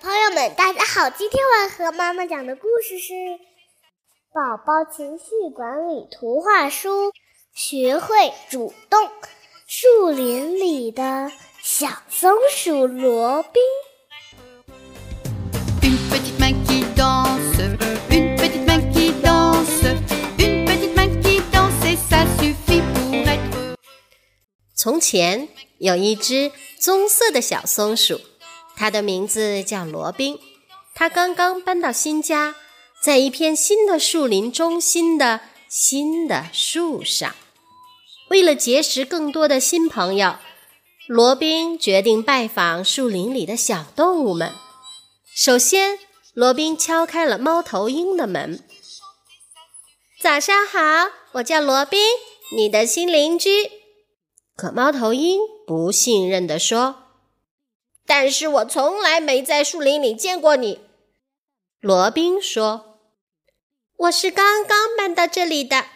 朋友们，大家好！今天我要和妈妈讲的故事是《宝宝情绪管理图画书》，学会主动。树林里的小松鼠罗宾。从前有一只棕色的小松鼠，它的名字叫罗宾。它刚刚搬到新家，在一片新的树林中心的新的树上。为了结识更多的新朋友，罗宾决定拜访树林里的小动物们。首先，罗宾敲开了猫头鹰的门。“早上好，我叫罗宾，你的新邻居。”可猫头鹰不信任地说：“但是我从来没在树林里见过你。”罗宾说：“我是刚刚搬到这里的，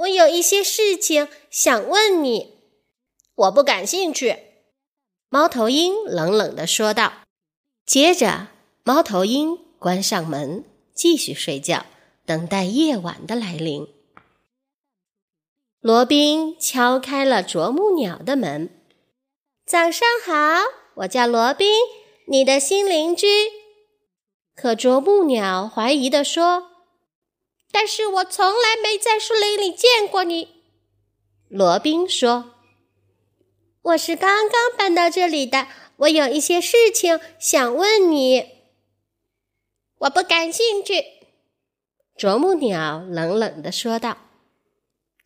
我有一些事情想问你。”我不感兴趣。”猫头鹰冷冷地说道。接着，猫头鹰关上门，继续睡觉，等待夜晚的来临。罗宾敲开了啄木鸟的门。“早上好，我叫罗宾，你的新邻居。”可啄木鸟怀疑地说：“但是我从来没在树林里见过你。”罗宾说：“我是刚刚搬到这里的，我有一些事情想问你。”我不感兴趣。”啄木鸟冷冷地说道。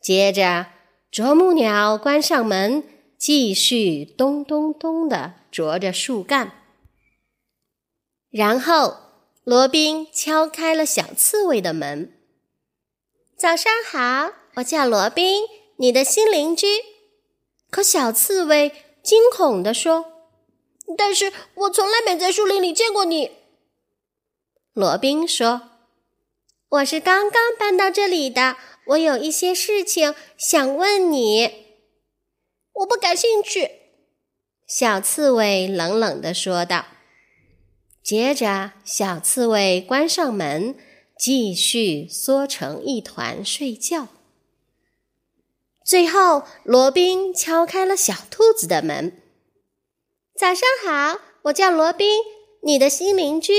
接着，啄木鸟关上门，继续咚咚咚地啄着树干。然后，罗宾敲开了小刺猬的门。“早上好，我叫罗宾，你的新邻居。”可小刺猬惊恐地说：“但是我从来没在树林里见过你。”罗宾说：“我是刚刚搬到这里的。”我有一些事情想问你，我不感兴趣。”小刺猬冷冷地说道。接着，小刺猬关上门，继续缩成一团睡觉。最后，罗宾敲开了小兔子的门。“早上好，我叫罗宾，你的新邻居。”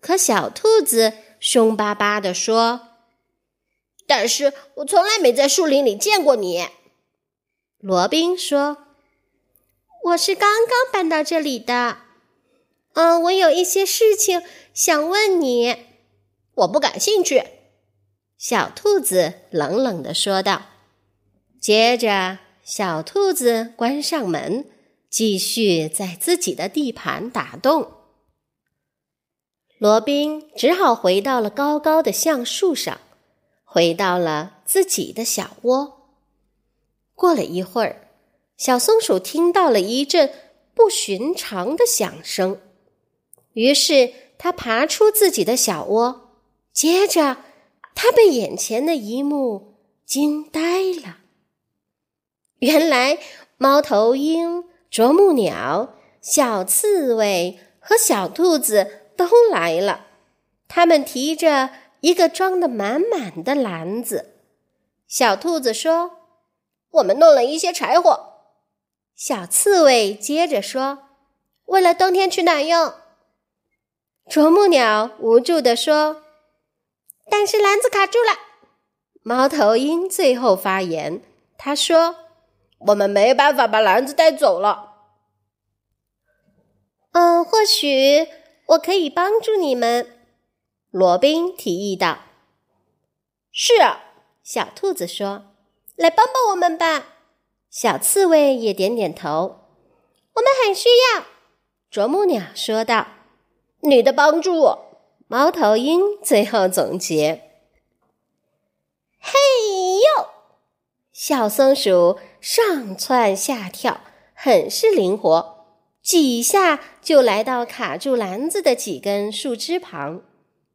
可小兔子凶巴巴地说。但是我从来没在树林里见过你，罗宾说：“我是刚刚搬到这里的。嗯，我有一些事情想问你，我不感兴趣。”小兔子冷冷地说道。接着，小兔子关上门，继续在自己的地盘打洞。罗宾只好回到了高高的橡树上。回到了自己的小窝。过了一会儿，小松鼠听到了一阵不寻常的响声，于是它爬出自己的小窝。接着，它被眼前的一幕惊呆了。原来，猫头鹰、啄木鸟、小刺猬和小兔子都来了，他们提着。一个装的满满的篮子，小兔子说：“我们弄了一些柴火。”小刺猬接着说：“为了冬天取暖用。”啄木鸟无助地说：“但是篮子卡住了。”猫头鹰最后发言，他说：“我们没办法把篮子带走了。”嗯，或许我可以帮助你们。罗宾提议道：“是。”小兔子说：“来帮帮我们吧。”小刺猬也点点头：“我们很需要。”啄木鸟说道：“你的帮助。”猫头鹰最后总结：“嘿呦！”小松鼠上蹿下跳，很是灵活，几下就来到卡住篮子的几根树枝旁。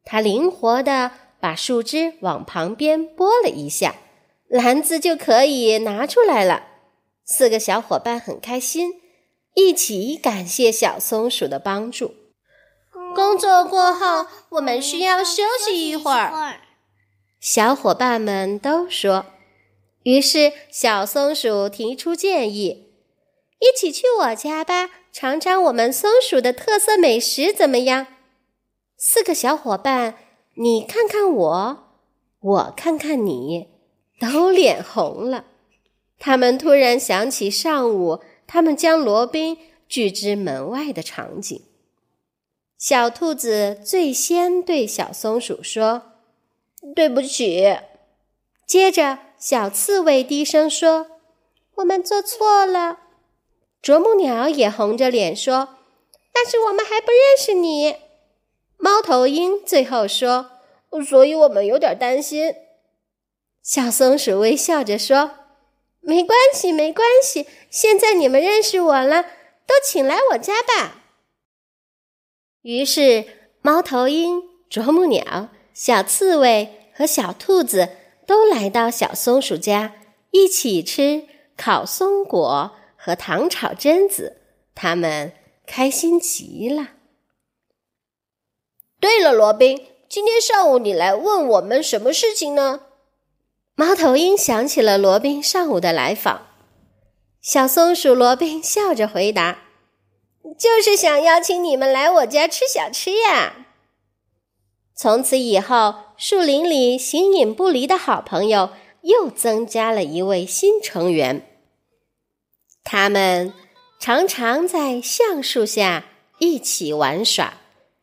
它灵活地把树枝往旁边拨了一下，篮子就可以拿出来了。四个小伙伴很开心，一起感谢小松鼠的帮助。工作过后，我们需要休息一会儿。小伙伴们都说。于是，小松鼠提出建议：“一起去我家吧，尝尝我们松鼠的特色美食，怎么样？”四个小伙伴，你看看我，我看看你，都脸红了。他们突然想起上午他们将罗宾拒之门外的场景。小兔子最先对小松鼠说：“对不起。”接着。小刺猬低声说：“我们做错了。”啄木鸟也红着脸说：“但是我们还不认识你。”猫头鹰最后说：“所以我们有点担心。”小松鼠微笑着说：“没关系，没关系。现在你们认识我了，都请来我家吧。”于是，猫头鹰、啄木鸟、小刺猬和小兔子。都来到小松鼠家，一起吃烤松果和糖炒榛子，他们开心极了。对了，罗宾，今天上午你来问我们什么事情呢？猫头鹰想起了罗宾上午的来访，小松鼠罗宾笑着回答：“就是想邀请你们来我家吃小吃呀。”从此以后，树林里形影不离的好朋友又增加了一位新成员。他们常常在橡树下一起玩耍，